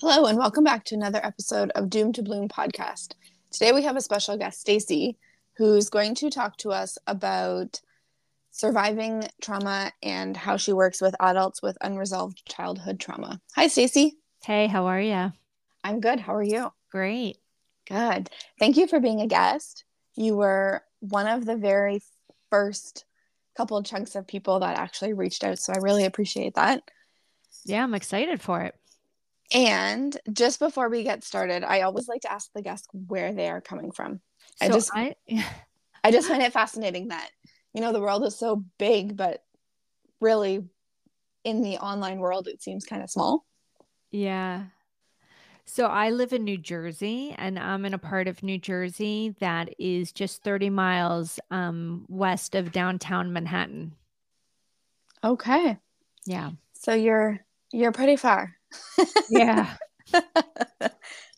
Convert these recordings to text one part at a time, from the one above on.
Hello, and welcome back to another episode of Doom to Bloom podcast. Today we have a special guest, Stacey, who's going to talk to us about surviving trauma and how she works with adults with unresolved childhood trauma. Hi, Stacey. Hey, how are you? I'm good. How are you? Great. Good. Thank you for being a guest. You were one of the very first couple of chunks of people that actually reached out. So I really appreciate that. Yeah, I'm excited for it. And just before we get started, I always like to ask the guests where they are coming from. So I just I, I just find it fascinating that you know the world is so big, but really in the online world it seems kind of small. yeah. So I live in New Jersey and I'm in a part of New Jersey that is just 30 miles um, west of downtown Manhattan. Okay. Yeah. So you're you're pretty far. Yeah.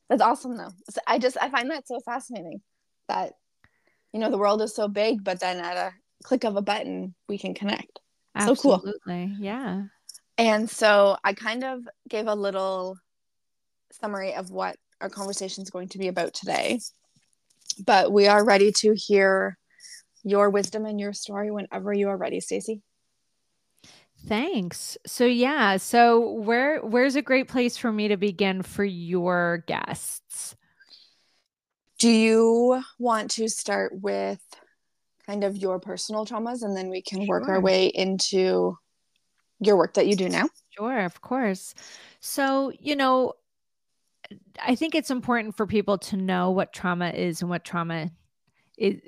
That's awesome though. I just I find that so fascinating that you know the world is so big, but then at a click of a button we can connect. So cool. Yeah. And so I kind of gave a little summary of what our conversation is going to be about today. But we are ready to hear your wisdom and your story whenever you are ready, Stacey. Thanks. So yeah, so where where's a great place for me to begin for your guests? Do you want to start with kind of your personal traumas and then we can work our way into your work that you do now? Sure, of course. So, you know, I think it's important for people to know what trauma is and what trauma is.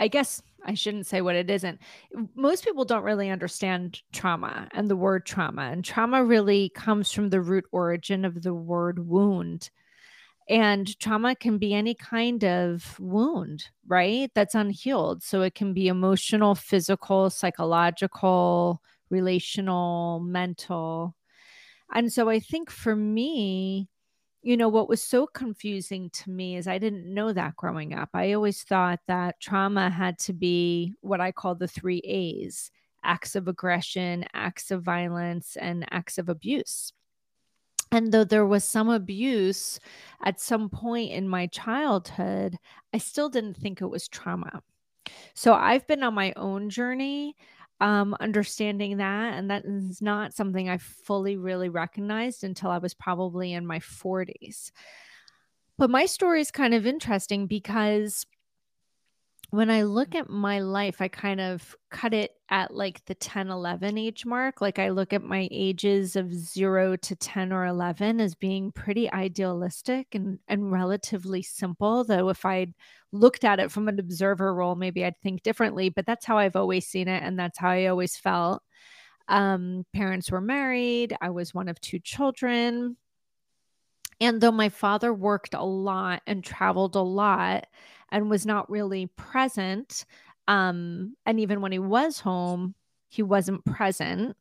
I guess I shouldn't say what it isn't. Most people don't really understand trauma and the word trauma. And trauma really comes from the root origin of the word wound. And trauma can be any kind of wound, right? That's unhealed. So it can be emotional, physical, psychological, relational, mental. And so I think for me, you know, what was so confusing to me is I didn't know that growing up. I always thought that trauma had to be what I call the three A's acts of aggression, acts of violence, and acts of abuse. And though there was some abuse at some point in my childhood, I still didn't think it was trauma. So I've been on my own journey um, understanding that. And that is not something I fully really recognized until I was probably in my 40s. But my story is kind of interesting because when I look at my life, I kind of cut it at like the 10, 11 age mark. Like I look at my ages of zero to 10 or 11 as being pretty idealistic and, and relatively simple. Though if I'd looked at it from an observer role, maybe I'd think differently, but that's how I've always seen it. And that's how I always felt. Um, parents were married. I was one of two children. And though my father worked a lot and traveled a lot and was not really present, um, and even when he was home, he wasn't present,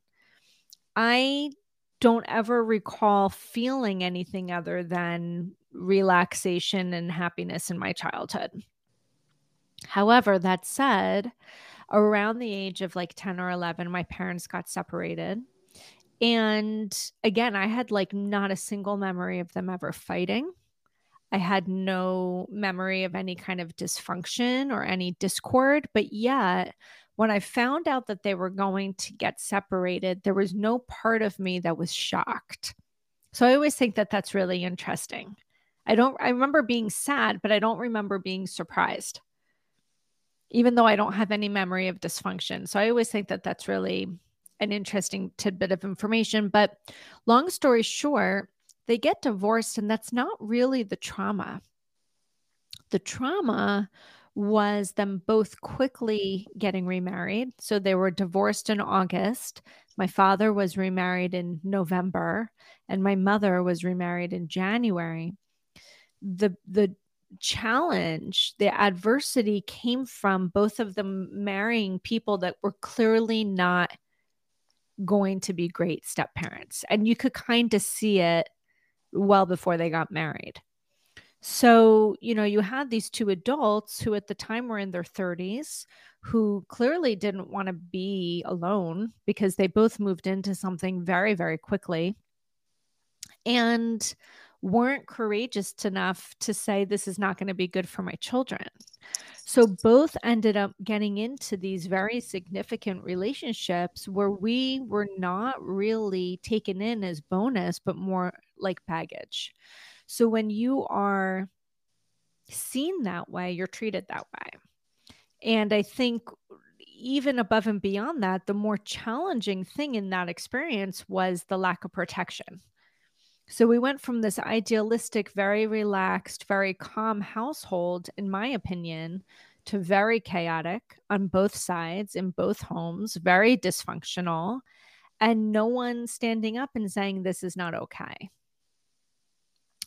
I don't ever recall feeling anything other than relaxation and happiness in my childhood. However, that said, around the age of like 10 or 11, my parents got separated. And again, I had like not a single memory of them ever fighting. I had no memory of any kind of dysfunction or any discord. But yet, when I found out that they were going to get separated, there was no part of me that was shocked. So I always think that that's really interesting. I don't, I remember being sad, but I don't remember being surprised, even though I don't have any memory of dysfunction. So I always think that that's really an interesting tidbit of information. But long story short, they get divorced, and that's not really the trauma. The trauma was them both quickly getting remarried. So they were divorced in August. My father was remarried in November, and my mother was remarried in January. The the challenge, the adversity came from both of them marrying people that were clearly not going to be great step parents. And you could kind of see it well before they got married. So, you know, you had these two adults who at the time were in their 30s who clearly didn't want to be alone because they both moved into something very, very quickly. and weren't courageous enough to say, This is not going to be good for my children. So both ended up getting into these very significant relationships where we were not really taken in as bonus, but more like baggage. So when you are seen that way, you're treated that way. And I think even above and beyond that, the more challenging thing in that experience was the lack of protection. So we went from this idealistic, very relaxed, very calm household, in my opinion, to very chaotic on both sides in both homes, very dysfunctional, and no one standing up and saying, This is not okay.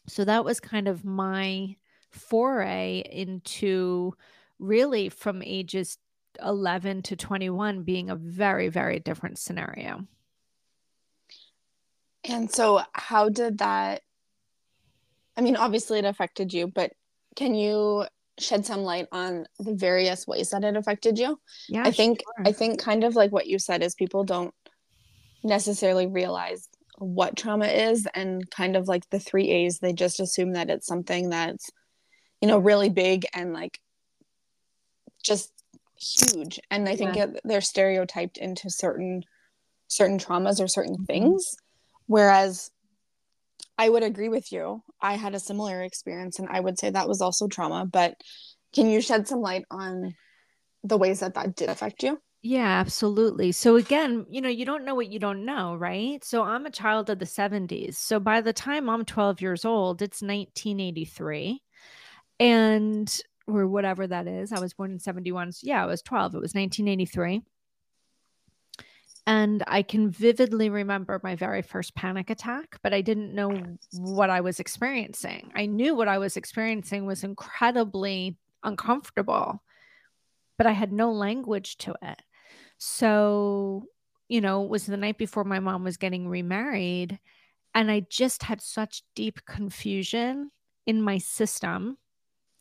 So that was kind of my foray into really from ages 11 to 21 being a very, very different scenario. And so, how did that? I mean, obviously it affected you, but can you shed some light on the various ways that it affected you? Yeah, I think sure. I think kind of like what you said is people don't necessarily realize what trauma is and kind of like the three A's. They just assume that it's something that's, you know, really big and like just huge. And I think yeah. it, they're stereotyped into certain certain traumas or certain mm-hmm. things. Whereas I would agree with you. I had a similar experience and I would say that was also trauma. But can you shed some light on the ways that that did affect you? Yeah, absolutely. So again, you know, you don't know what you don't know, right? So I'm a child of the 70s. So by the time I'm 12 years old, it's 1983. And or whatever that is. I was born in 71. So yeah, I was 12. It was 1983. And I can vividly remember my very first panic attack, but I didn't know what I was experiencing. I knew what I was experiencing was incredibly uncomfortable, but I had no language to it. So, you know, it was the night before my mom was getting remarried. And I just had such deep confusion in my system.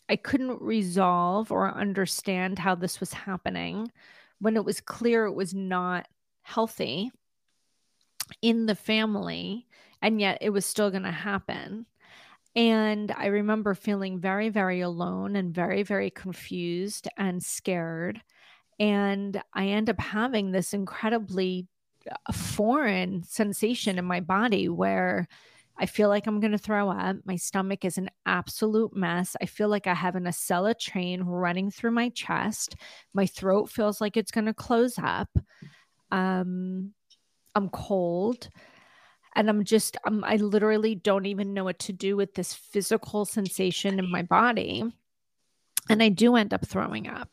I couldn't resolve or understand how this was happening when it was clear it was not healthy in the family. And yet it was still going to happen. And I remember feeling very, very alone and very, very confused and scared. And I end up having this incredibly uh, foreign sensation in my body where I feel like I'm going to throw up. My stomach is an absolute mess. I feel like I have an Acela train running through my chest. My throat feels like it's going to close up. Um, I'm cold. And I'm just, I'm, I literally don't even know what to do with this physical sensation in my body. And I do end up throwing up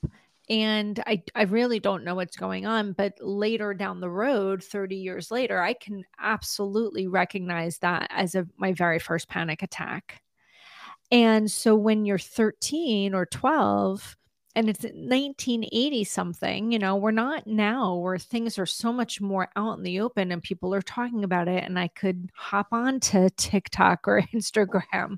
and I, I really don't know what's going on but later down the road 30 years later i can absolutely recognize that as a, my very first panic attack and so when you're 13 or 12 and it's 1980 something you know we're not now where things are so much more out in the open and people are talking about it and i could hop on to tiktok or instagram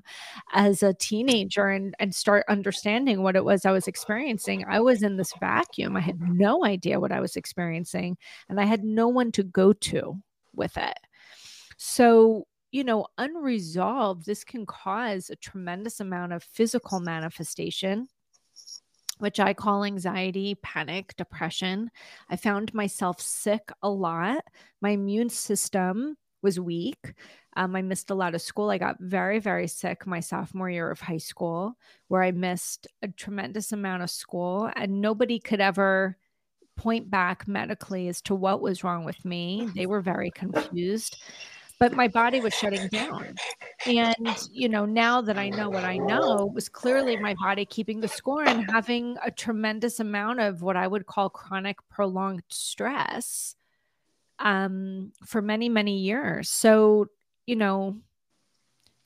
as a teenager and, and start understanding what it was i was experiencing. I was in this vacuum. I had no idea what i was experiencing and i had no one to go to with it. So you know, unresolved, this can cause a tremendous amount of physical manifestation which I call anxiety, panic, depression. I found myself sick a lot. My immune system was weak. Um, I missed a lot of school. I got very, very sick my sophomore year of high school, where I missed a tremendous amount of school, and nobody could ever point back medically as to what was wrong with me. They were very confused but my body was shutting down. And, you know, now that I know what I know, was clearly my body keeping the score and having a tremendous amount of what I would call chronic prolonged stress um, for many, many years. So, you know,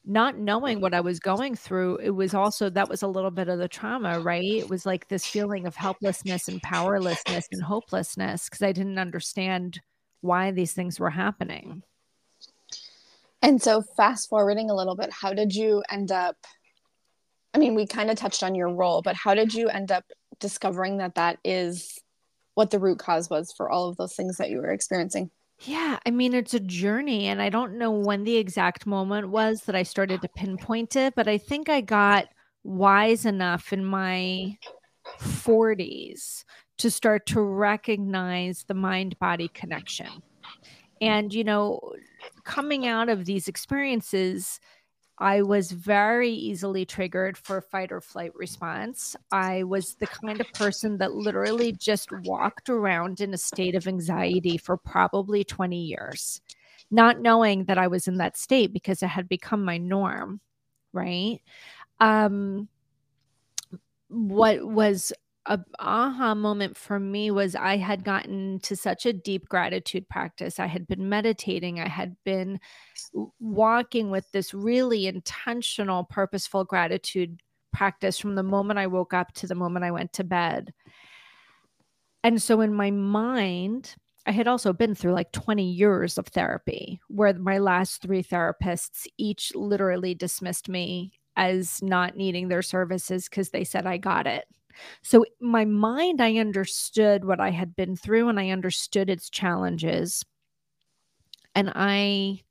not knowing what I was going through, it was also that was a little bit of the trauma, right? It was like this feeling of helplessness and powerlessness and hopelessness because I didn't understand why these things were happening. And so, fast forwarding a little bit, how did you end up? I mean, we kind of touched on your role, but how did you end up discovering that that is what the root cause was for all of those things that you were experiencing? Yeah, I mean, it's a journey, and I don't know when the exact moment was that I started to pinpoint it, but I think I got wise enough in my 40s to start to recognize the mind body connection. And, you know, coming out of these experiences, I was very easily triggered for fight or flight response. I was the kind of person that literally just walked around in a state of anxiety for probably 20 years, not knowing that I was in that state because it had become my norm. Right. Um, what was a aha moment for me was I had gotten to such a deep gratitude practice. I had been meditating, I had been walking with this really intentional, purposeful gratitude practice from the moment I woke up to the moment I went to bed. And so in my mind, I had also been through like 20 years of therapy where my last three therapists each literally dismissed me as not needing their services because they said I got it. So, my mind, I understood what I had been through and I understood its challenges. And I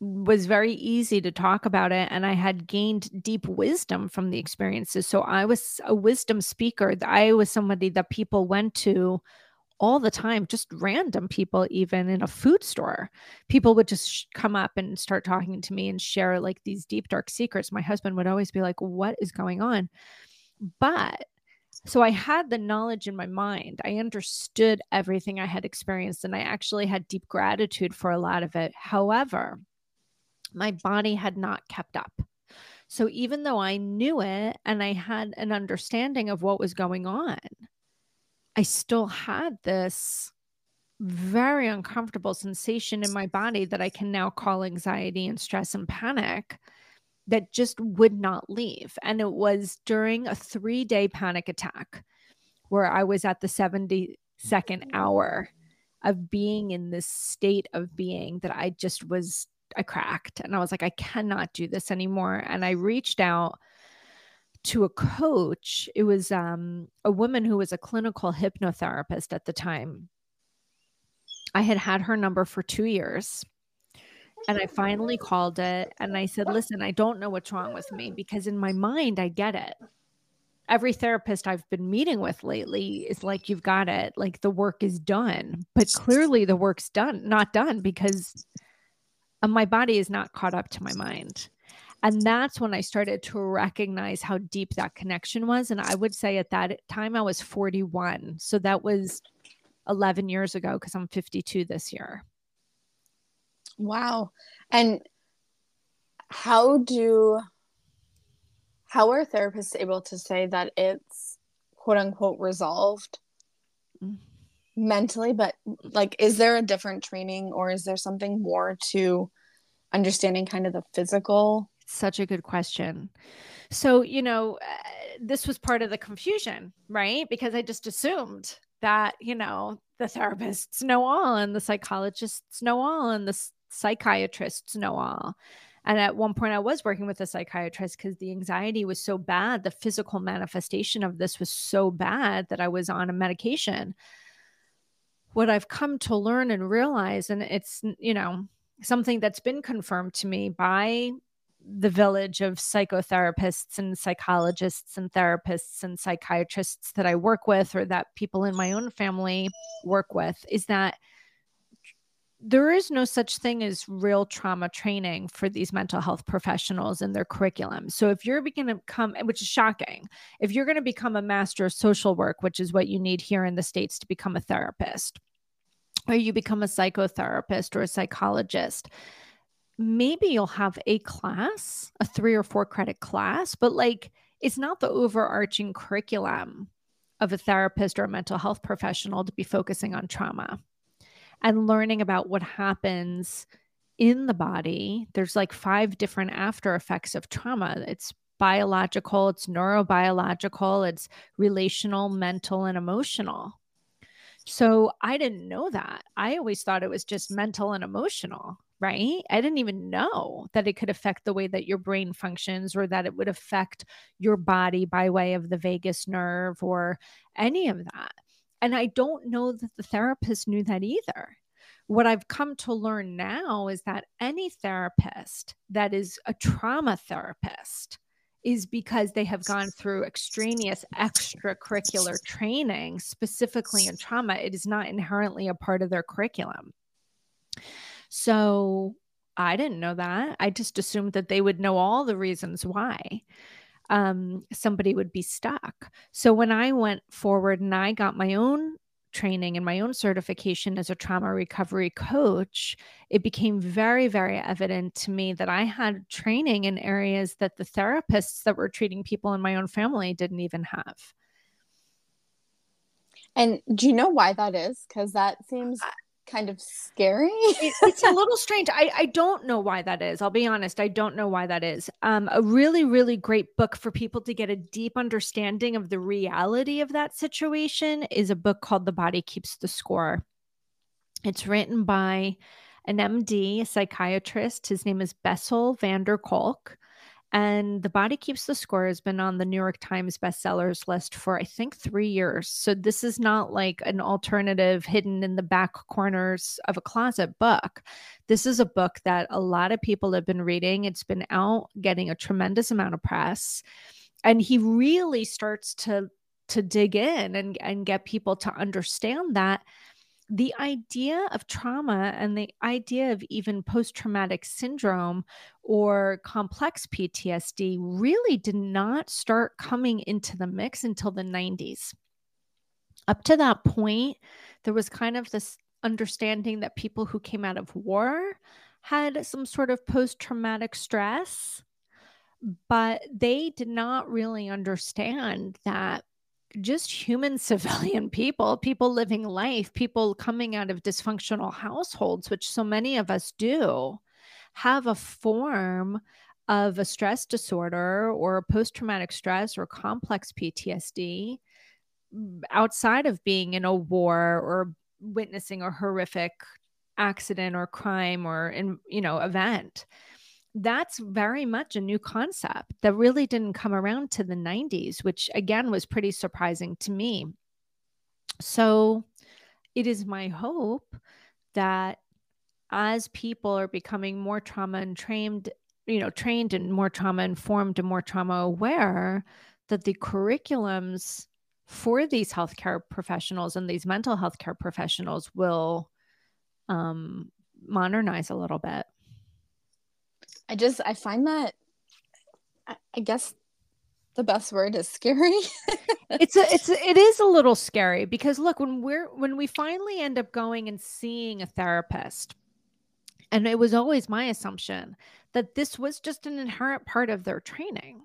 was very easy to talk about it. And I had gained deep wisdom from the experiences. So, I was a wisdom speaker. I was somebody that people went to all the time, just random people, even in a food store. People would just sh- come up and start talking to me and share like these deep, dark secrets. My husband would always be like, What is going on? But so I had the knowledge in my mind. I understood everything I had experienced and I actually had deep gratitude for a lot of it. However, my body had not kept up. So even though I knew it and I had an understanding of what was going on, I still had this very uncomfortable sensation in my body that I can now call anxiety and stress and panic that just would not leave. And it was during a three day panic attack where I was at the 72nd hour of being in this state of being that I just was, I cracked. And I was like, I cannot do this anymore. And I reached out to a coach. It was um, a woman who was a clinical hypnotherapist at the time. I had had her number for two years. And I finally called it and I said, Listen, I don't know what's wrong with me because in my mind, I get it. Every therapist I've been meeting with lately is like, You've got it. Like the work is done. But clearly the work's done, not done because my body is not caught up to my mind. And that's when I started to recognize how deep that connection was. And I would say at that time, I was 41. So that was 11 years ago because I'm 52 this year. Wow. And how do how are therapists able to say that it's quote unquote resolved mm. mentally but like is there a different training or is there something more to understanding kind of the physical such a good question so you know uh, this was part of the confusion right because i just assumed that you know the therapists know all and the psychologists know all and the psychiatrists know all. And at one point, I was working with a psychiatrist because the anxiety was so bad. The physical manifestation of this was so bad that I was on a medication. What I've come to learn and realize, and it's, you know, something that's been confirmed to me by the village of psychotherapists and psychologists and therapists and psychiatrists that I work with or that people in my own family work with is that there is no such thing as real trauma training for these mental health professionals in their curriculum. So if you're going to become, which is shocking, if you're going to become a master of social work, which is what you need here in the States to become a therapist, or you become a psychotherapist or a psychologist, maybe you'll have a class, a three or four credit class, but like it's not the overarching curriculum of a therapist or a mental health professional to be focusing on trauma and learning about what happens in the body. There's like five different after effects of trauma. It's biological, it's neurobiological, it's relational, mental, and emotional. So I didn't know that. I always thought it was just mental and emotional, right? I didn't even know that it could affect the way that your brain functions or that it would affect your body by way of the vagus nerve or any of that. And I don't know that the therapist knew that either. what I've come to learn now is that any therapist that is a trauma therapist is because they have gone through extraneous extracurricular training, specifically in trauma. It is not inherently a part of their curriculum. So I didn't know that. I just assumed that they would know all the reasons why um, somebody would be stuck. So when I went forward and I got my own training and my own certification as a trauma recovery coach, it became very, very evident to me that I had training in areas that the therapists that were treating people in my own family didn't even have. And do you know why that is? Because that seems kind of scary. it, it's a little strange. I, I don't know why that is. I'll be honest. I don't know why that is. Um, a really, really great book for people to get a deep understanding of the reality of that situation is a book called The Body Keeps the Score. It's written by an MD, a psychiatrist. His name is Bessel van der Kolk. And The Body Keeps the Score has been on the New York Times bestsellers list for, I think, three years. So this is not like an alternative hidden in the back corners of a closet book. This is a book that a lot of people have been reading. It's been out getting a tremendous amount of press. And he really starts to to dig in and, and get people to understand that the idea of trauma and the idea of even post traumatic syndrome or complex PTSD really did not start coming into the mix until the 90s. Up to that point, there was kind of this understanding that people who came out of war had some sort of post traumatic stress, but they did not really understand that just human civilian people, people living life, people coming out of dysfunctional households, which so many of us do, have a form of a stress disorder or post traumatic stress or complex PTSD mm, outside of being in a war or witnessing a horrific accident or crime or in you know event that's very much a new concept that really didn't come around to the 90s, which again was pretty surprising to me. So it is my hope that as people are becoming more trauma and trained, you know, trained and more trauma informed and more trauma aware, that the curriculums for these healthcare professionals and these mental health care professionals will um, modernize a little bit. I just I find that I guess the best word is scary. it's a it's a, it is a little scary because look when we're when we finally end up going and seeing a therapist and it was always my assumption that this was just an inherent part of their training.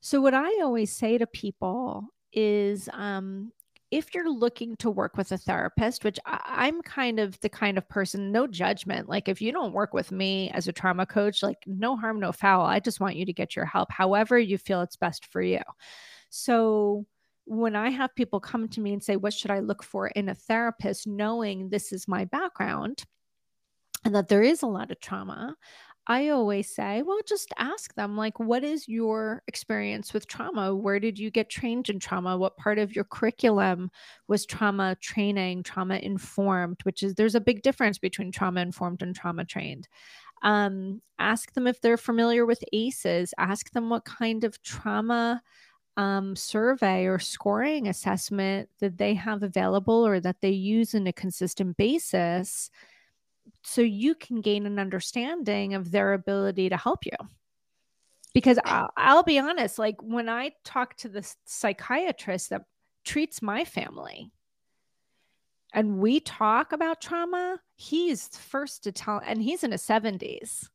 So what I always say to people is um if you're looking to work with a therapist, which I, am kind of the kind of person, no judgment. Like, if you don't work with me as a trauma coach, like, no harm, no foul. I just want you to get your help however you feel it's best for you. So, when I have people come to me and say, What should I look for in a therapist, knowing this is my background and that there is a lot of trauma, I always say, well, just ask them, like, what is your experience with trauma? Where did you get trained in trauma? What part of your curriculum was trauma training, trauma informed, which is there's a big difference between trauma informed and trauma trained. Um, ask them if they're familiar with ACEs, ask them what kind of trauma um, survey or scoring assessment that they have available or that they use in a consistent basis so you can gain an understanding of their ability to help you. Because I'll, I'll, be honest like when i talk to the psychiatrist that treats my family and we talk about trauma he's first to tell and he's in his 70s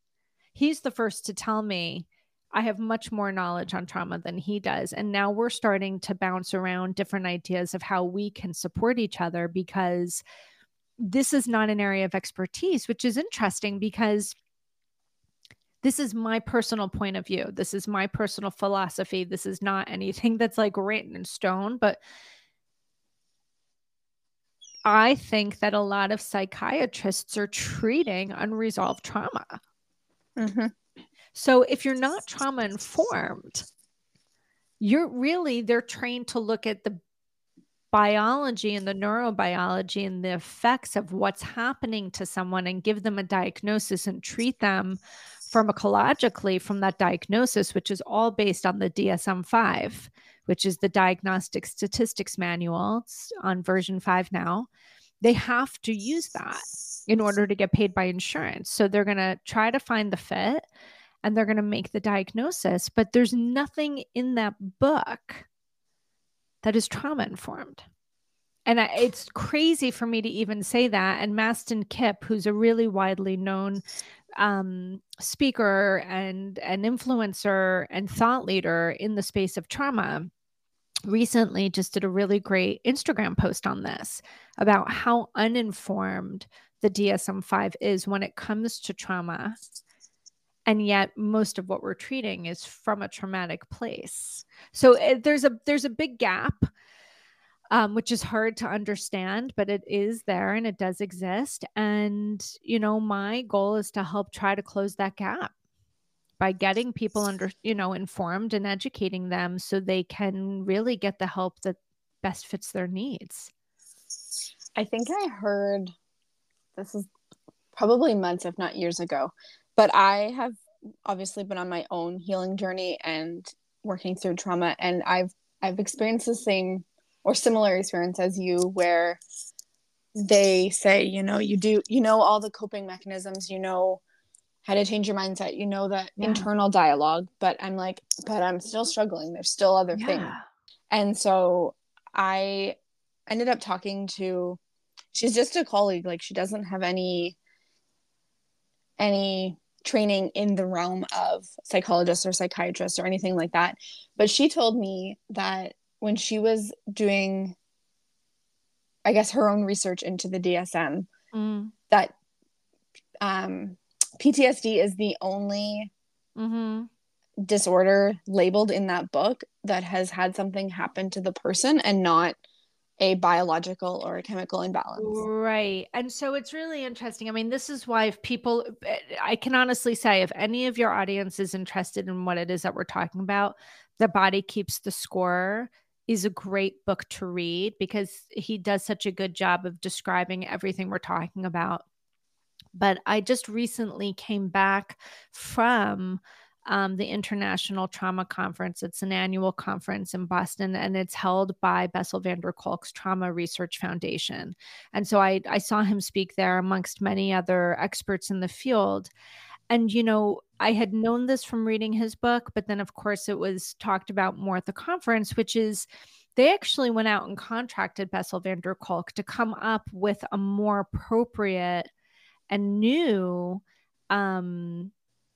he's the first to tell me i have much more knowledge on trauma than he does. And now we're starting to bounce around different ideas of how we can support each other because this is not an area of expertise, which is interesting because this is my personal point of view. This is my personal philosophy. This is not anything that's like written in stone, but I think that a lot of psychiatrists are treating unresolved trauma. Mm-hmm. So if you're not trauma informed, you're really, they're trained to look at the biology and the neurobiology and the effects of what's happening to someone and give them a diagnosis and treat them pharmacologically from that diagnosis, which is all based on the DSM 5, which is the Diagnostic Statistics Manual. It's on version 5 now. They have to use that in order to get paid by insurance. So they're going to try to find the fit and they're going to make the diagnosis, but there's nothing in that book that is trauma informed. And I, it's crazy for me to even say that. And Mastin Kipp, who's a really widely known um, speaker and an influencer and thought leader in the space of trauma, recently just did a really great Instagram post on this about how uninformed the DSM 5 is when it comes to trauma. And yet most of what we're treating is from a traumatic place. So it, eh, there's a there's a big gap um, which is hard to understand, but it is there and it does exist. And, you know, my goal is to help try to close that gap by getting people under, you know, informed and educating them so they can really get the help that best fits their needs. I think I heard this is probably months, if not years ago, but I have obviously been on my own healing journey and working through trauma and I've I've experienced the same or similar experience as you where they say you know you do you know all the coping mechanisms you know how to change your mindset you know that yeah. internal dialogue but i'm like but i'm still struggling there's still other yeah. things and so i ended up talking to she's just a colleague like she doesn't have any any training in the realm of psychologists or psychiatrists or anything like that but she told me that when she was doing i guess her own research into the dsm mm. that um, ptsd is the only mm-hmm. disorder labeled in that book that has had something happen to the person and not a biological or a chemical imbalance. Right. And so it's really interesting. I mean, this is why if people eh, I can honestly say if any of your audience is interested in what it is that we're talking about, The Body Keeps the Score is a great book to read because he does such a good job of describing everything we're talking about. But I just recently came back from um, the International Trauma Conference. It's an annual conference in Boston and it's held by Bessel van der Kolk's Trauma Research Foundation. And so I, I saw him speak there amongst many other experts in the field. And, you know, I had known this from reading his book, but then, of course, it was talked about more at the conference, which is they actually went out and contracted Bessel van der Kolk to come up with a more appropriate and new um,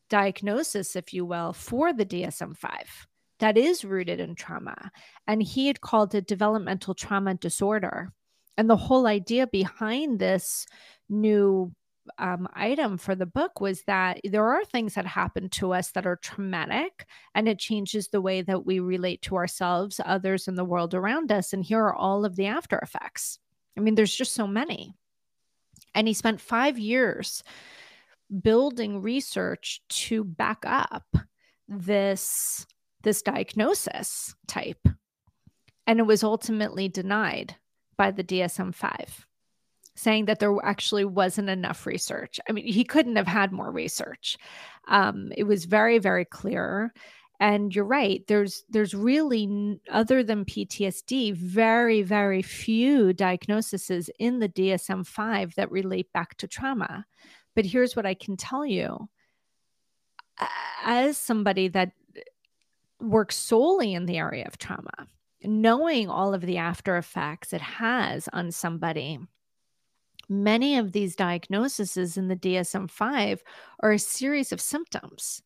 diagnosis, if you will, for the DSM 5 that is rooted in trauma. And he had called it developmental trauma disorder. And the whole idea behind this new um, item for the book was that there are things that happen to us that are traumatic and it changes the way that we relate to ourselves, others, and the world around us. And here are all of the after effects. I mean, there's just so many. And he spent five years building research to back up this this diagnosis type and it was ultimately denied by the DSM-5 saying that there actually wasn't enough research. I mean, he couldn't have had more research. Um, it was very, very clear. And you're right. There's there's really other than PTSD, very very few diagnoses in the DSM five that relate back to trauma. But here's what I can tell you: as somebody that works solely in the area of trauma, knowing all of the after effects it has on somebody many of these diagnoses in the DSM 5 are a series of symptoms.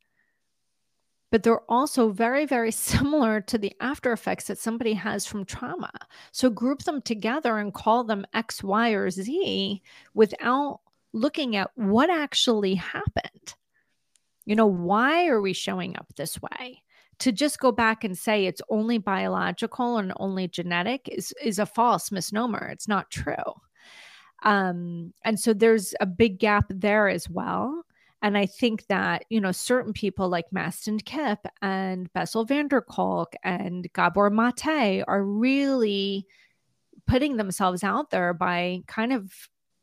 But they're also very, very similar to the after effects that somebody has from trauma. So group them together and call them X, Y, or Z without looking at what actually happened. You know, why are we showing up this way? To just go back and say it's only biological and only genetic is, is a false misnomer. It's not true. Um, and so there's a big gap there as well. And I think that, you know, certain people like Mastin Kipp and Bessel van der Kolk and Gabor Mate are really putting themselves out there by kind of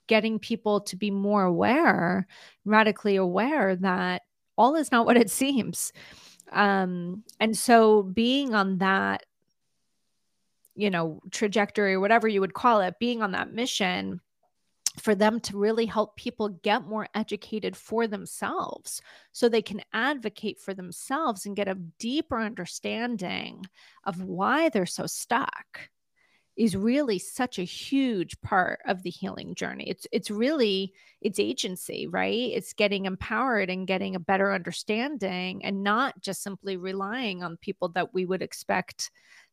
getting people to be more aware, radically aware that all is not what it seems. Um, and so being on that, you know, trajectory or whatever you would call it, being on that mission for them to really help people get more educated for themselves so they can advocate for themselves and get a deeper understanding of why they're so stuck is really such a huge part of the healing journey. It's it's really it's agency, right? It's getting empowered and getting a better understanding and not just simply relying on people that we would expect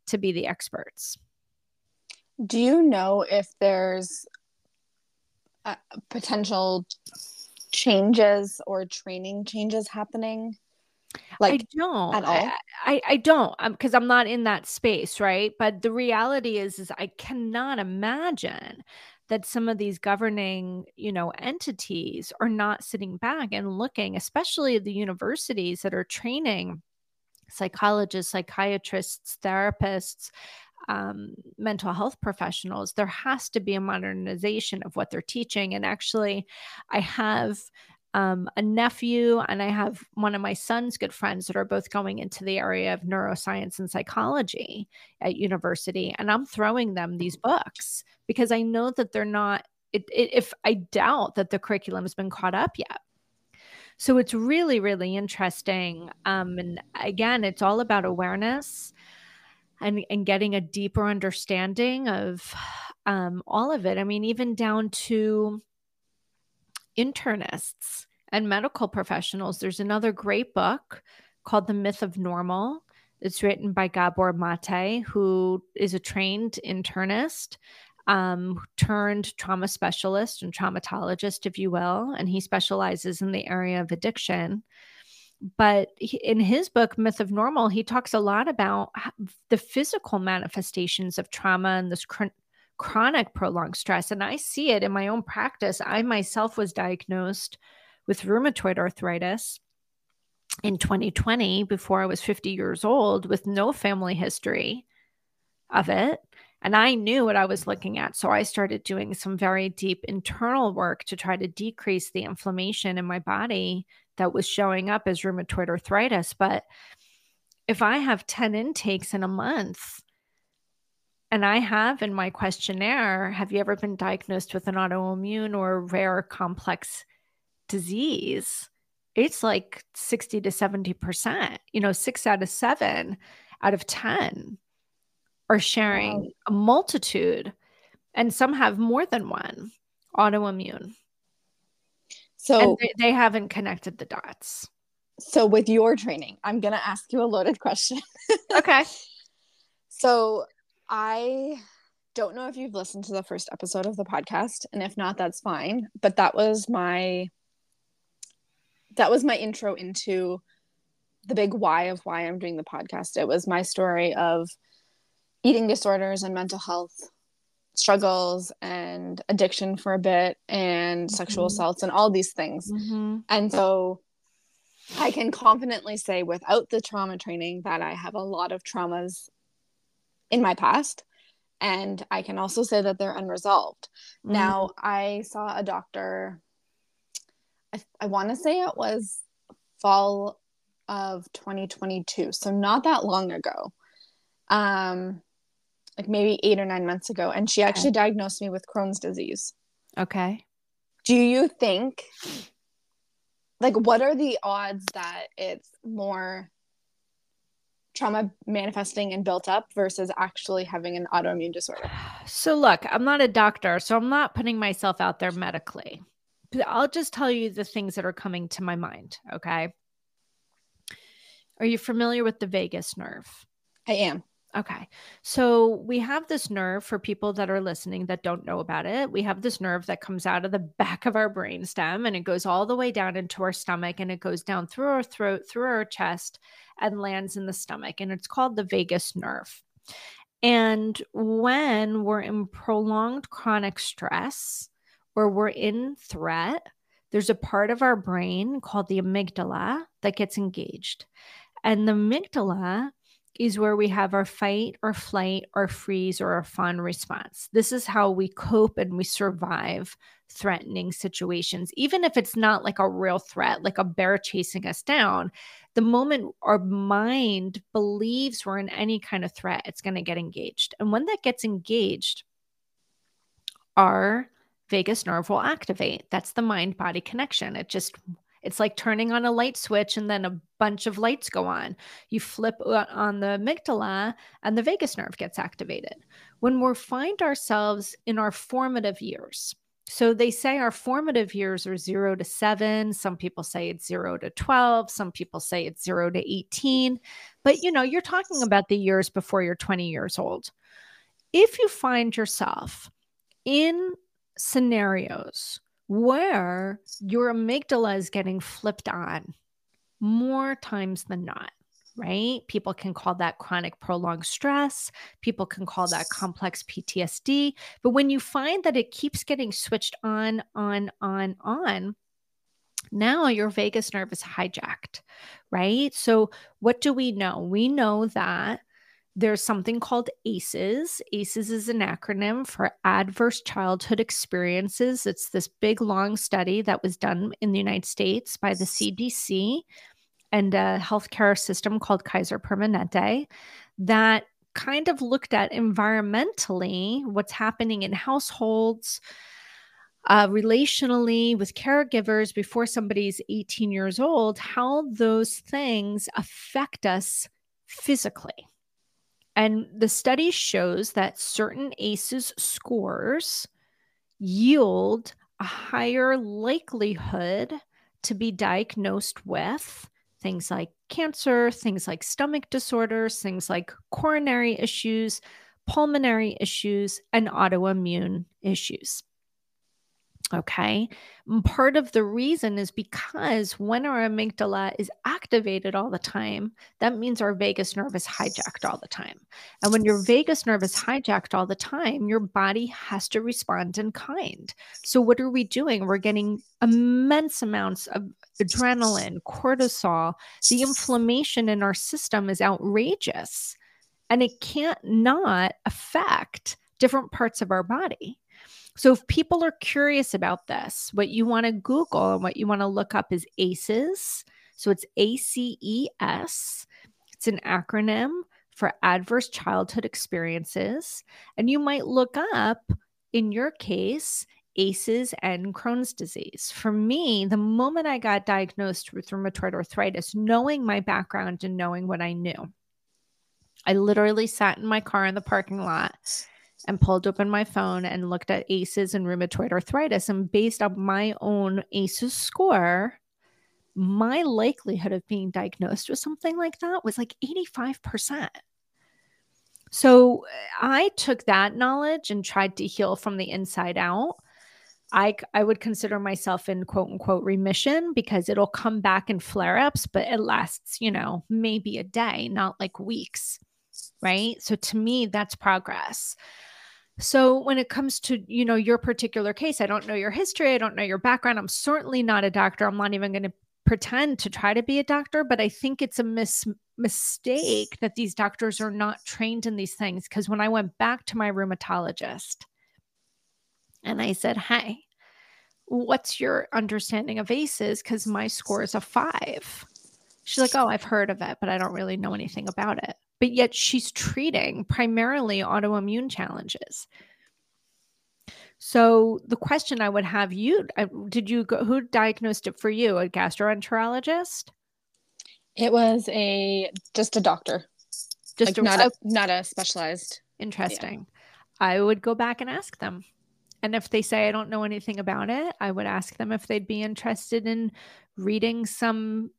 to be the experts. Do you know if there's uh, potential changes or training changes happening? Like I don't at all. I, I, I don't because um, I'm not in that space, right? But the reality is, is I cannot imagine that some of these governing, you know, entities are not sitting back and looking, especially the universities that are training psychologists, psychiatrists, therapists, um, mental health professionals, there has to be a modernization of what they're teaching. And actually, I have um, a nephew and I have one of my son's good friends that are both going into the area of neuroscience and psychology at university. And I'm throwing them these books because I know that they're not, it, it, if I doubt that the curriculum has been caught up yet. So it's really, really interesting. Um, and again, it's all about awareness and and getting a deeper understanding of um, all of it. I mean, even down to internists and medical professionals. There's another great book called The Myth of Normal. It's written by Gabor Mate, who is a trained internist um, turned trauma specialist and traumatologist, if you will. And he specializes in the area of addiction but in his book myth of normal he talks a lot about the physical manifestations of trauma and this chronic prolonged stress and i see it in my own practice i myself was diagnosed with rheumatoid arthritis in 2020 before i was 50 years old with no family history of it and I knew what I was looking at. So I started doing some very deep internal work to try to decrease the inflammation in my body that was showing up as rheumatoid arthritis. But if I have 10 intakes in a month, and I have in my questionnaire, have you ever been diagnosed with an autoimmune or rare complex disease? It's like 60 to 70%, you know, six out of seven out of 10 are sharing wow. a multitude, and some have more than one autoimmune. So they, they haven't connected the dots. So with your training, I'm going to ask you a loaded question. okay. So I don't know if you've listened to the first episode of the podcast and if not that's fine, but that was my that was my intro into the big why of why I'm doing the podcast. It was my story of eating disorders and mental health struggles and addiction for a bit and mm-hmm. sexual assaults and all these things. Mm-hmm. And so I can confidently say without the trauma training that I have a lot of traumas in my past. And I can also say that they're unresolved. Mm-hmm. Now, I saw a doctor, I, I want to say it was fall of 2022. So, not that long ago. Um, like maybe eight or nine months ago, and she actually okay. diagnosed me with Crohn's disease. Okay. Do you think, like, what are the odds that it's more trauma manifesting and built up versus actually having an autoimmune disorder? So, look, I'm not a doctor, so I'm not putting myself out there medically. But I'll just tell you the things that are coming to my mind. Okay. Are you familiar with the vagus nerve? I am. Okay. So we have this nerve for people that are listening that don't know about it. We have this nerve that comes out of the back of our brain stem and it goes all the way down into our stomach and it goes down through our throat, through our chest, and lands in the stomach. And it's called the vagus nerve. And when we're in prolonged chronic stress or we're in threat, there's a part of our brain called the amygdala that gets engaged. And the amygdala is where we have our fight or flight or freeze or our fawn response. This is how we cope and we survive threatening situations, even if it's not like a real threat, like a bear chasing us down. The moment our mind believes we're in any kind of threat, it's going to get engaged. And when that gets engaged, our vagus nerve will activate. That's the mind body connection. It just it's like turning on a light switch and then a bunch of lights go on. You flip on the amygdala and the vagus nerve gets activated. When we find ourselves in our formative years, so they say our formative years are zero to seven. Some people say it's zero to 12. Some people say it's zero to 18. But you know, you're talking about the years before you're 20 years old. If you find yourself in scenarios where your amygdala is getting flipped on more times than not, right? People can call that chronic prolonged stress. People can call that complex PTSD. But when you find that it keeps getting switched on, on, on, on, now your vagus nerve is hijacked, right? So, what do we know? We know that there's something called ACEs. ACEs is an acronym for Adverse Childhood Experiences. It's this big, long study that was done in the United States by the CDC and a healthcare system called Kaiser Permanente that kind of looked at environmentally what's happening in households, uh, relationally with caregivers before somebody's 18 years old, how those things affect us physically. And the study shows that certain ACEs scores yield a higher likelihood to be diagnosed with things like cancer, things like stomach disorders, things like coronary issues, pulmonary issues, and autoimmune issues. Okay. Part of the reason is because when our amygdala is activated all the time, that means our vagus nerve is hijacked all the time. And when your vagus nerve is hijacked all the time, your body has to respond in kind. So, what are we doing? We're getting immense amounts of adrenaline, cortisol. The inflammation in our system is outrageous and it can't not affect different parts of our body. So if people are curious about this, what you want to Google and what you want to look up is ACEs. So it's A C E S. It's an acronym for adverse childhood experiences. And you might look up, in your case, ACEs and Crohn's disease. For me, the moment I got diagnosed with rheumatoid arthritis, knowing my background and knowing what I knew, I literally sat in my car in the parking lot and pulled open my phone and looked at ACEs and rheumatoid arthritis. And based on my own ACEs score, my likelihood of being diagnosed with something like that was like 85%. So uh, I took that knowledge and tried to heal from the inside out. I, I would consider myself in quote unquote remission because it'll come back in flare ups, but it lasts, you know, maybe a day, not like weeks. Right. So to me, that's progress. So when it comes to, you know, your particular case, I don't know your history, I don't know your background. I'm certainly not a doctor. I'm not even going to pretend to try to be a doctor, but I think it's a mis- mistake that these doctors are not trained in these things because when I went back to my rheumatologist and I said, "Hey, what's your understanding of ACEs cuz my score is a 5." She's like, "Oh, I've heard of it, but I don't really know anything about it." But yet she's treating primarily autoimmune challenges. So the question I would have you did you go who diagnosed it for you a gastroenterologist? It was a just a doctor. Just like a, not a not a specialized. Interesting. Yeah. I would go back and ask them. And if they say I don't know anything about it, I would ask them if they'd be interested in reading some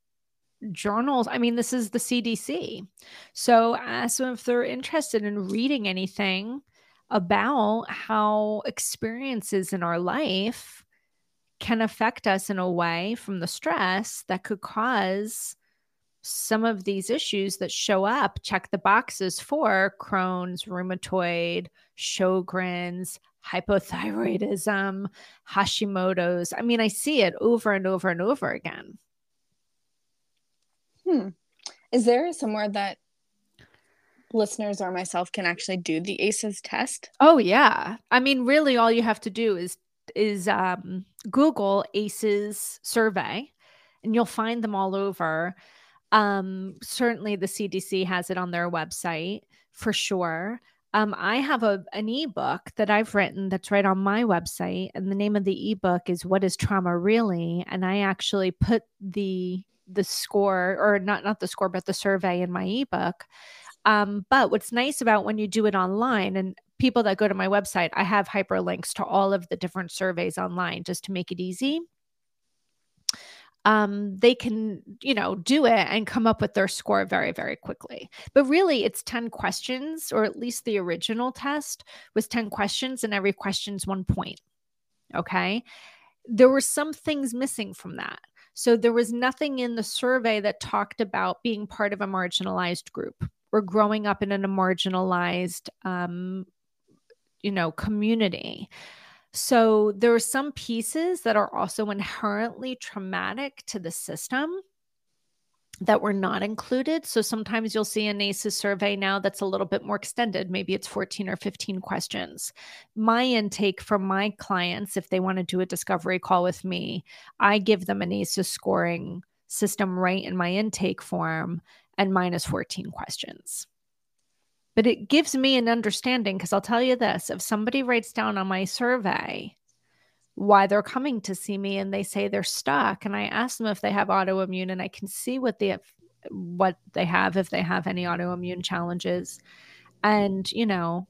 journals. I mean, this is the CDC. So ask them if they're interested in reading anything about how experiences in our life can affect us in a way from the stress that could cause some of these issues that show up check the boxes for Crohn's, rheumatoid, Sjogren's, hypothyroidism, Hashimoto's. I mean, I see it over and over and over again. Hmm. Is there somewhere that listeners or myself can actually do the ACEs test? Oh yeah. I mean, really all you have to do is is um, Google ACEs survey and you'll find them all over. Um, certainly the CDC has it on their website for sure. Um, I have a an ebook that I've written that's right on my website, and the name of the ebook is "What Is Trauma Really?" And I actually put the the score, or not not the score, but the survey in my ebook. Um, but what's nice about when you do it online, and people that go to my website, I have hyperlinks to all of the different surveys online just to make it easy um, they can, you know, do it and come up with their score very, very quickly. But really, it's 10 questions, or at least the original test was 10 questions, and every question's one point. Okay. There were some things missing from that. So there was nothing in the survey that talked about being part of a marginalized group or growing up in a marginalized, um, you know, community. So there are some pieces that are also inherently traumatic to the system that were not included. So sometimes you'll see an ACEs survey now that's a little bit more extended. Maybe it's 14 or 15 questions. My intake from my clients, if they want to do a discovery call with me, I give them an ACEs scoring system right in my intake form and minus 14 questions but it gives me an understanding because I'll tell you this if somebody writes down on my survey why they're coming to see me and they say they're stuck and I ask them if they have autoimmune and I can see what they have what they have if they have any autoimmune challenges and you know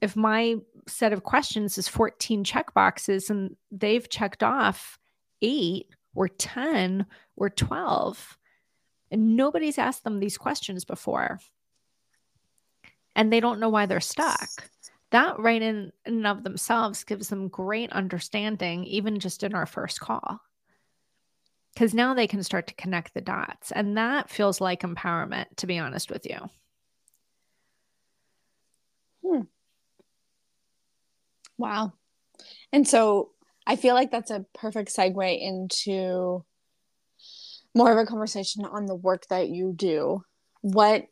if my set of questions is 14 check boxes and they've checked off 8 or 10 or 12 and nobody's asked them these questions before and they don't know why they're stuck. That right in and of themselves gives them great understanding, even just in our first call. Because now they can start to connect the dots. And that feels like empowerment, to be honest with you. Hmm. Wow. And so I feel like that's a perfect segue into more of a conversation on the work that you do. What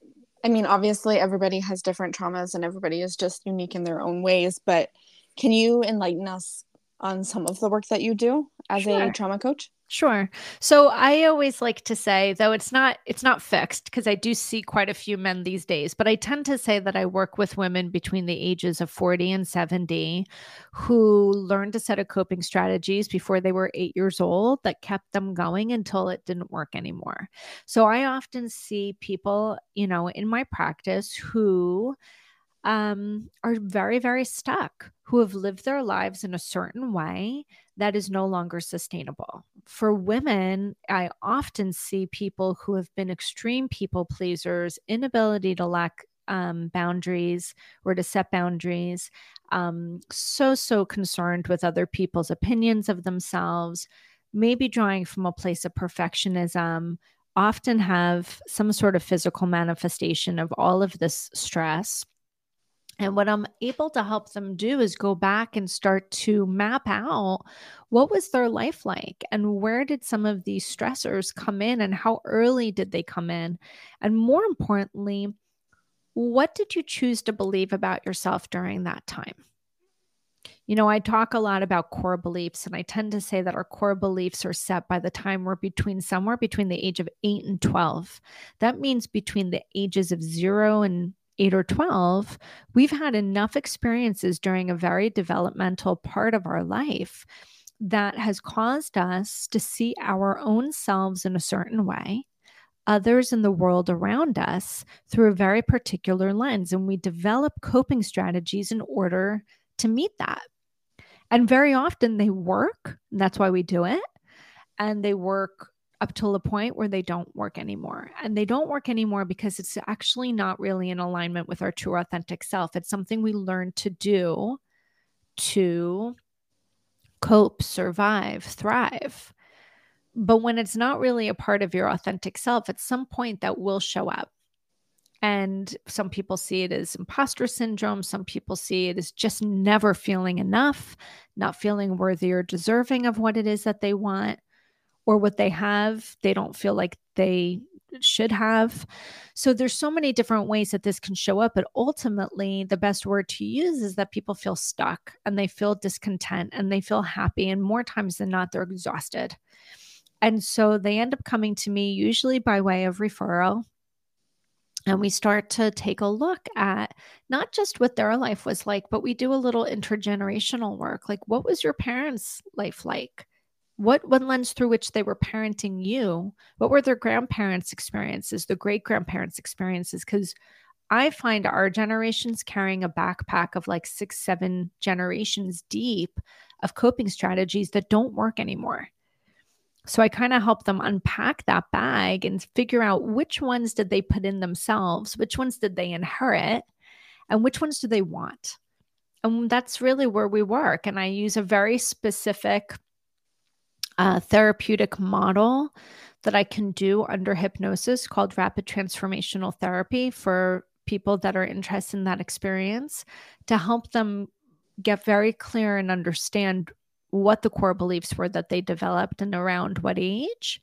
I mean, obviously, everybody has different traumas and everybody is just unique in their own ways, but can you enlighten us on some of the work that you do as sure. a trauma coach? Sure. So I always like to say though it's not it's not fixed because I do see quite a few men these days, but I tend to say that I work with women between the ages of 40 and 70 who learned a set of coping strategies before they were 8 years old that kept them going until it didn't work anymore. So I often see people, you know, in my practice who um, are very, very stuck, who have lived their lives in a certain way that is no longer sustainable. For women, I often see people who have been extreme people pleasers, inability to lack um, boundaries or to set boundaries, um, so, so concerned with other people's opinions of themselves, maybe drawing from a place of perfectionism, often have some sort of physical manifestation of all of this stress and what I'm able to help them do is go back and start to map out what was their life like and where did some of these stressors come in and how early did they come in? And more importantly, what did you choose to believe about yourself during that time? You know, I talk a lot about core beliefs, and I tend to say that our core beliefs are set by the time we're between somewhere between the age of eight and 12. That means between the ages of zero and eight or 12, we've had enough experiences during a very developmental part of our life that has caused us to see our own selves in a certain way, others in the world around us through a very particular lens. And we develop coping strategies in order to meet that. And very often they work. that's why we do it. And they work up till a point where they don't work anymore. And they don't work anymore because it's actually not really in alignment with our true authentic self. It's something we learn to do to cope, survive, thrive. But when it's not really a part of your authentic self, at some point that will show up. And some people see it as imposter syndrome. Some people see it as just never feeling enough, not feeling worthy or deserving of what it is that they want or what they have, they don't feel like they should have. So there's so many different ways that this can show up, but ultimately the best word to use is that people feel stuck and they feel discontent and they feel happy and more times than not they're exhausted. And so they end up coming to me usually by way of referral. And we start to take a look at not just what their life was like, but we do a little intergenerational work. Like, what was your parents' life like? What what lens through which they were parenting you what were their grandparents experiences the great grandparents experiences? Because i find our generations carrying a backpack of like six seven generations deep of coping strategies that don't work anymore. So i kind of help them unpack that bag and figure out which ones did they put in themselves which ones did they inherit and which ones do they want? And that's really where we work and i use a very specific uh, therapeutic model that I can do under hypnosis called rapid transformational therapy for people that are interested in that experience to help them get very clear and understand what the core beliefs were that they developed and around what age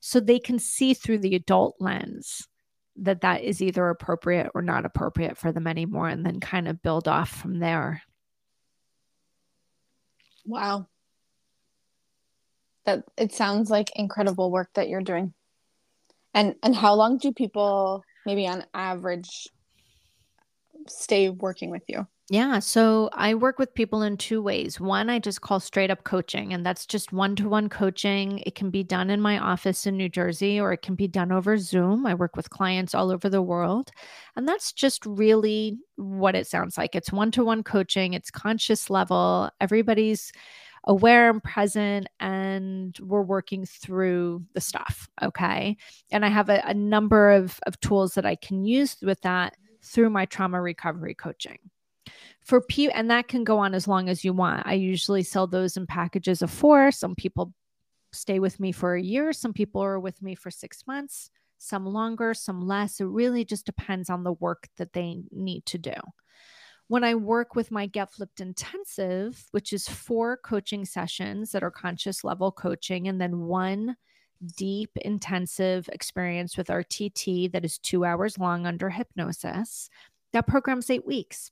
so they can see through the adult lens that that is either appropriate or not appropriate for them anymore and then kind of build off from there. Wow that it sounds like incredible work that you're doing and and how long do people maybe on average stay working with you yeah. So I work with people in two ways. One, I just call straight up coaching, and that's just one to one coaching. It can be done in my office in New Jersey or it can be done over Zoom. I work with clients all over the world. And that's just really what it sounds like. It's one to one coaching, it's conscious level. Everybody's aware and present and we're working through the stuff okay? And i have a, a number of, of tools that i can use with that through my trauma recovery coaching. For people and that can go on as long as you want. I usually sell those in packages of four. Some people stay with me for a year. Some people are with me for six months some longer some less. It really just depends on the work that they need to do when I work with my Get Flipped Intensive, which is four coaching sessions that are conscious level coaching, and then one deep, intensive experience with RTT that is two hours long under hypnosis, that program's eight weeks.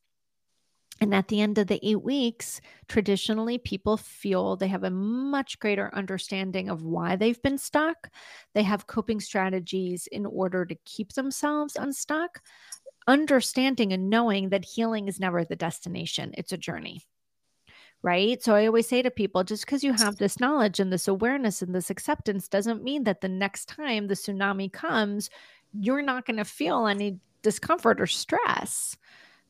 And at the end of the eight weeks, traditionally, people feel they have a much greater understanding of why they've been stuck. They have coping strategies in order to keep themselves unstuck understanding and knowing that healing is never the destination, it's a journey. Right. So I always say to people just because you have this knowledge and this awareness and this acceptance doesn't mean that the next time the tsunami comes, you're not going to feel any discomfort or stress.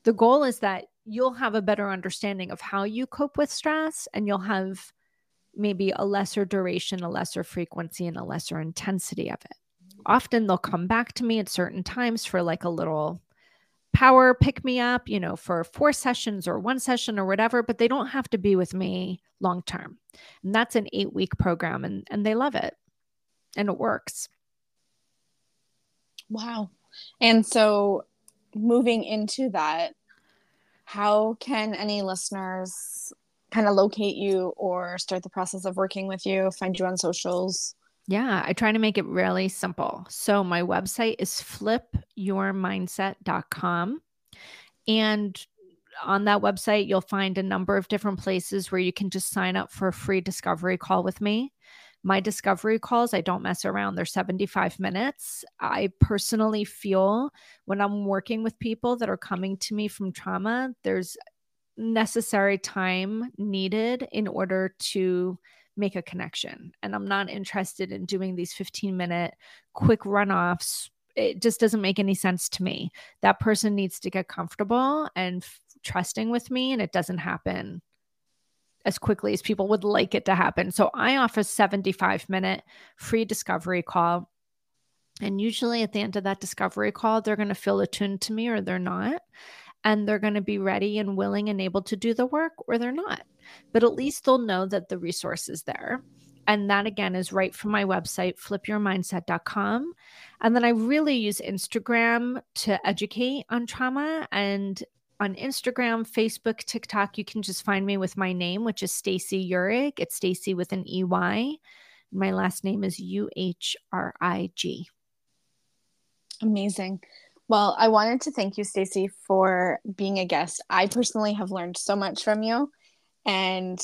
The goal is that you'll have a better understanding of how you cope with stress and you'll have maybe a lesser duration, a lesser frequency, and a lesser intensity of it. Often they'll come back to me at certain times for like a little power pick me up, you know, for four sessions or one session or whatever, but they don't have to be with me long term. And that's an eight week program and, and they love it and it works. Wow. And so moving into that, how can any listeners kind of locate you or start the process of working with you, find you on socials? Yeah, I try to make it really simple. So my website is flipyourmindset.com. And on that website, you'll find a number of different places where you can just sign up for a free discovery call with me. My discovery calls, I don't mess around. They're 75 minutes. I personally feel when I'm working with people that are coming to me from trauma, there's necessary time needed in order to make a connection. And I'm not interested in doing these 15 minute quick runoffs. It just doesn't make any sense to me. That person needs to get comfortable and f- trusting with me, and it doesn't happen as quickly as people would like it to happen. So I offer 75 minute free discovery call. And usually at the end of that discovery call, they're going to feel attuned to me or they're not. And they're going to be ready and willing and able to do the work or they're not but at least they'll know that the resource is there. And that again is right from my website, flipyourmindset.com. And then I really use Instagram to educate on trauma. And on Instagram, Facebook, TikTok, you can just find me with my name, which is Stacey Uhrig. It's Stacey with an EY. My last name is U H R I G. Amazing. Well, I wanted to thank you, Stacey, for being a guest. I personally have learned so much from you, and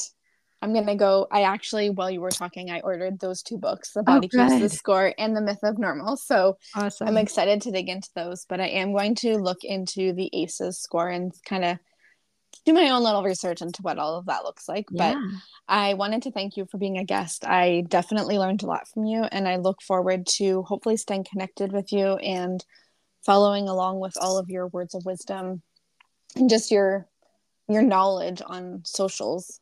I'm gonna go. I actually, while you were talking, I ordered those two books: The oh, Body oh, Keeps the Score and The Myth of Normal. So awesome. I'm excited to dig into those. But I am going to look into the ACEs score and kind of do my own little research into what all of that looks like. Yeah. But I wanted to thank you for being a guest. I definitely learned a lot from you, and I look forward to hopefully staying connected with you and following along with all of your words of wisdom and just your your knowledge on socials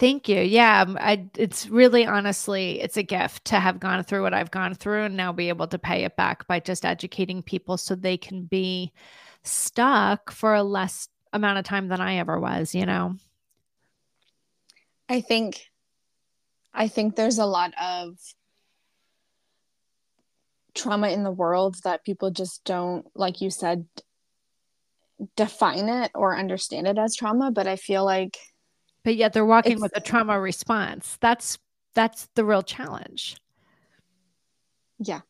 Thank you. Yeah, um, I it's really honestly it's a gift to have gone through what I've gone through and now be able to pay it back by just educating people so they can be stuck for a less amount of time than I ever was, you know. I think I think there's a lot of trauma in the world that people just don't like you said define it or understand it as trauma, but I feel like but yet they're walking with a trauma response. That's that's the real challenge. Yeah.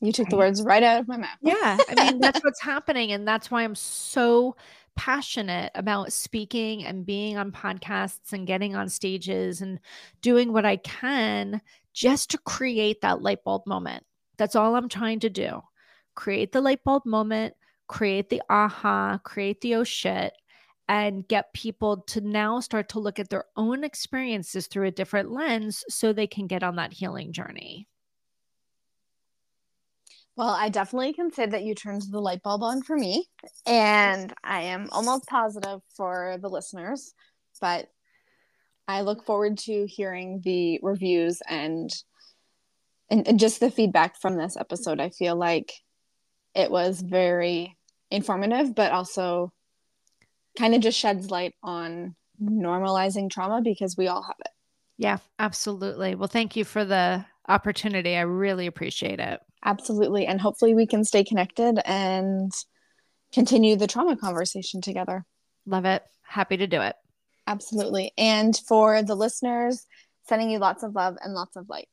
You took the words right out of my mouth. yeah. I mean, that's what's happening. And that's why I'm so passionate about speaking and being on podcasts and getting on stages and doing what I can just to create that light bulb moment. That's all I'm trying to do. Create the light bulb moment, create the aha, create the oh shit, and get people to now start to look at their own experiences through a different lens so they can get on that healing journey. Well, I definitely can say that you turned the light bulb on for me, and I am almost positive for the listeners, but I look forward to hearing the reviews and, and, and just the feedback from this episode. I feel like it was very informative, but also kind of just sheds light on normalizing trauma because we all have it. Yeah, absolutely. Well, thank you for the opportunity. I really appreciate it. Absolutely. And hopefully we can stay connected and continue the trauma conversation together. Love it. Happy to do it. Absolutely. And for the listeners, sending you lots of love and lots of light.